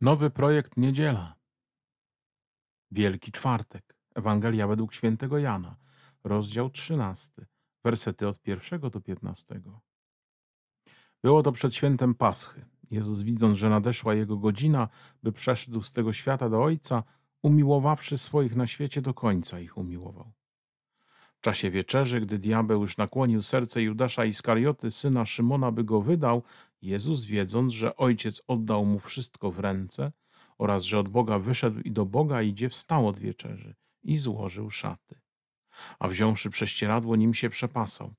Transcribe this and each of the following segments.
Nowy projekt Niedziela. Wielki Czwartek. Ewangelia według świętego Jana. Rozdział 13. Wersety od pierwszego do 15. Było to przed świętem Paschy. Jezus, widząc, że nadeszła jego godzina, by przeszedł z tego świata do Ojca, umiłowawszy swoich na świecie, do końca ich umiłował. W czasie wieczerzy, gdy diabeł już nakłonił serce Judasza Iskarioty, syna Szymona, by go wydał, Jezus, wiedząc, że Ojciec oddał mu wszystko w ręce oraz że od Boga wyszedł i do Boga idzie, wstał od wieczerzy i złożył szaty. A wziąwszy prześcieradło, nim się przepasał.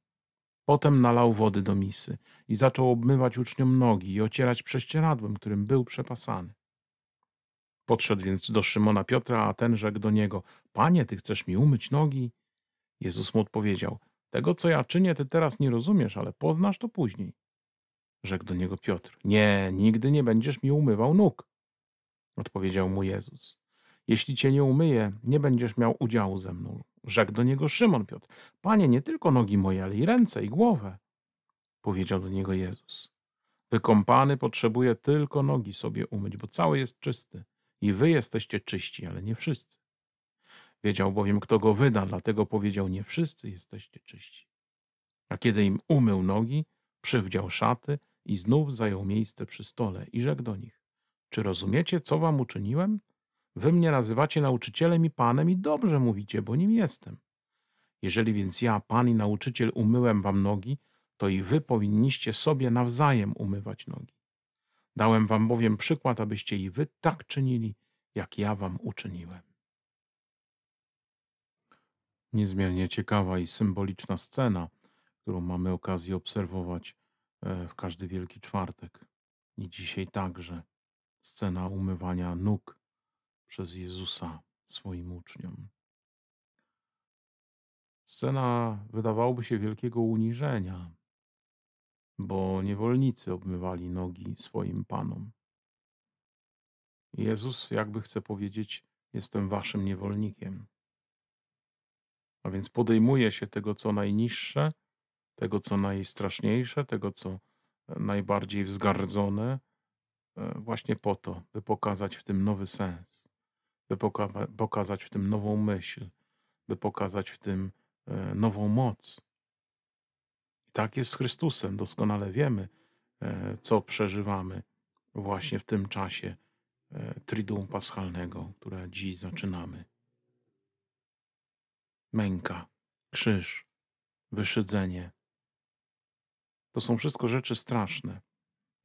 Potem nalał wody do misy i zaczął obmywać uczniom nogi i ocierać prześcieradłem, którym był przepasany. Podszedł więc do Szymona Piotra, a ten rzekł do niego: Panie, ty chcesz mi umyć nogi? Jezus mu odpowiedział: Tego, co ja czynię, ty teraz nie rozumiesz, ale poznasz to później. Rzekł do niego Piotr: Nie, nigdy nie będziesz mi umywał nóg. Odpowiedział mu Jezus: Jeśli cię nie umyję, nie będziesz miał udziału ze mną. Rzekł do niego Szymon Piotr: Panie, nie tylko nogi moje, ale i ręce i głowę. Powiedział do niego Jezus: Wykąpany potrzebuje tylko nogi sobie umyć, bo cały jest czysty. I wy jesteście czyści, ale nie wszyscy. Wiedział bowiem, kto go wyda, dlatego powiedział: Nie wszyscy jesteście czyści. A kiedy im umył nogi, przywdział szaty i znów zajął miejsce przy stole i rzekł do nich: Czy rozumiecie, co wam uczyniłem? Wy mnie nazywacie nauczycielem i panem, i dobrze mówicie, bo nim jestem. Jeżeli więc ja, pan i nauczyciel, umyłem wam nogi, to i wy powinniście sobie nawzajem umywać nogi. Dałem wam bowiem przykład, abyście i wy tak czynili, jak ja wam uczyniłem. Niezmiernie ciekawa i symboliczna scena, którą mamy okazję obserwować w każdy Wielki Czwartek. I dzisiaj także scena umywania nóg przez Jezusa swoim uczniom. Scena wydawałoby się wielkiego uniżenia, bo niewolnicy obmywali nogi swoim panom. Jezus jakby chce powiedzieć: Jestem waszym niewolnikiem. A więc podejmuje się tego, co najniższe, tego, co najstraszniejsze, tego, co najbardziej wzgardzone, e, właśnie po to, by pokazać w tym nowy sens, by poka pokazać w tym nową myśl, by pokazać w tym e, nową moc. I tak jest z Chrystusem. Doskonale wiemy, e, co przeżywamy właśnie w tym czasie Triduum Paschalnego, które dziś zaczynamy męka, krzyż, wyszydzenie. To są wszystko rzeczy straszne,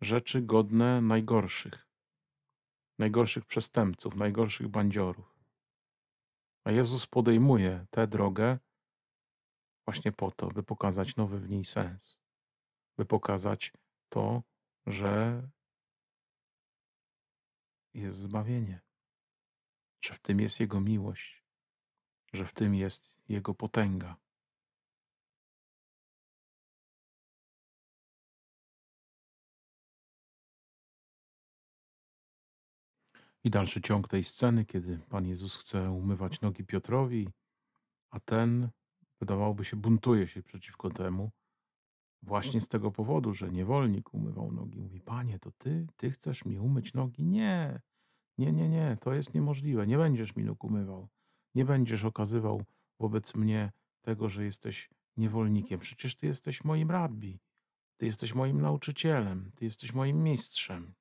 rzeczy godne najgorszych, najgorszych przestępców, najgorszych bandziorów. A Jezus podejmuje tę drogę właśnie po to, by pokazać nowy w niej sens, by pokazać to, że jest zbawienie, że w tym jest Jego miłość, że w tym jest Jego potęga. I dalszy ciąg tej sceny, kiedy Pan Jezus chce umywać nogi Piotrowi, a ten, wydawałoby się, buntuje się przeciwko temu, właśnie z tego powodu, że niewolnik umywał nogi. Mówi, Panie, to Ty, Ty chcesz mi umyć nogi? Nie, nie, nie, nie, to jest niemożliwe, nie będziesz mi nóg umywał. Nie będziesz okazywał wobec mnie tego, że jesteś niewolnikiem. Przecież Ty jesteś moim rabbi, Ty jesteś moim nauczycielem, Ty jesteś moim mistrzem.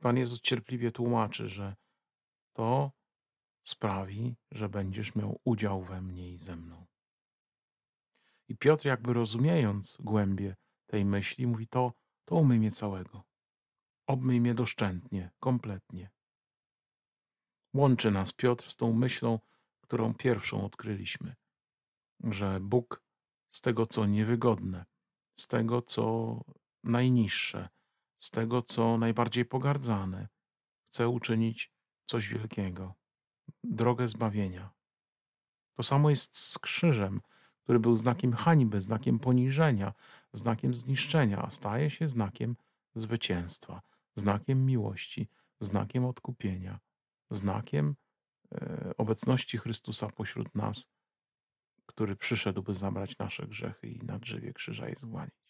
Pan Jezus cierpliwie tłumaczy, że to sprawi, że będziesz miał udział we mnie i ze mną. I Piotr, jakby rozumiejąc głębie tej myśli, mówi: To, to umyj mnie całego. Obmyj mnie doszczętnie, kompletnie. Łączy nas Piotr z tą myślą, którą pierwszą odkryliśmy, że Bóg z tego, co niewygodne, z tego, co najniższe, z tego, co najbardziej pogardzane, chce uczynić coś wielkiego drogę zbawienia. To samo jest z krzyżem, który był znakiem hańby, znakiem poniżenia, znakiem zniszczenia, a staje się znakiem zwycięstwa, znakiem miłości, znakiem odkupienia, znakiem e, obecności Chrystusa pośród nas, który przyszedł, by zabrać nasze grzechy i na drzewie krzyża je zgłanić.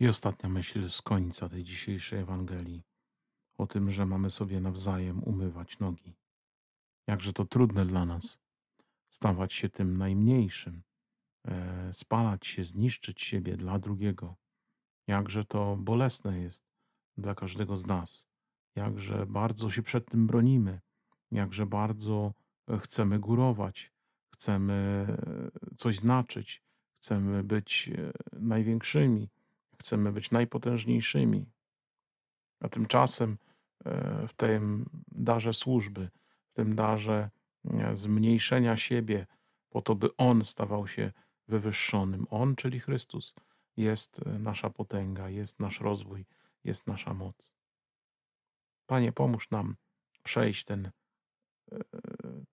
I ostatnia myśl z końca tej dzisiejszej Ewangelii o tym, że mamy sobie nawzajem umywać nogi. Jakże to trudne dla nas stawać się tym najmniejszym, e, spalać się, zniszczyć siebie dla drugiego. Jakże to bolesne jest dla każdego z nas. Jakże bardzo się przed tym bronimy. Jakże bardzo e, chcemy górować, chcemy e, coś znaczyć, chcemy być największymi, chcemy być najpotężniejszymi. A tymczasem e, w tym darze służby, w tym darze e, zmniejszenia siebie, po to, by On stawał się wywyższonym. On, czyli Chrystus, jest e, nasza potęga, jest nasz rozwój, jest nasza moc. Panie, pomóż nam przejść ten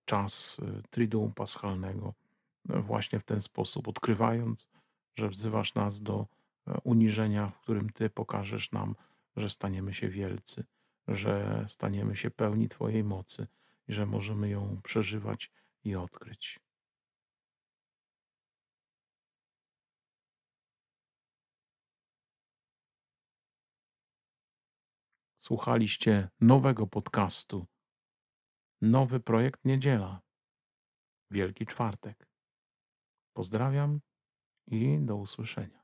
czas Triduum Paschalnego właśnie w ten sposób, odkrywając, że wzywasz nas do uniżenia, w którym Ty pokażesz nam, że staniemy się wielcy, że staniemy się pełni Twojej mocy i że możemy ją przeżywać i odkryć. Słuchaliście nowego podcastu. Nowy projekt Niedziela. Wielki Czwartek. Pozdrawiam i do usłyszenia.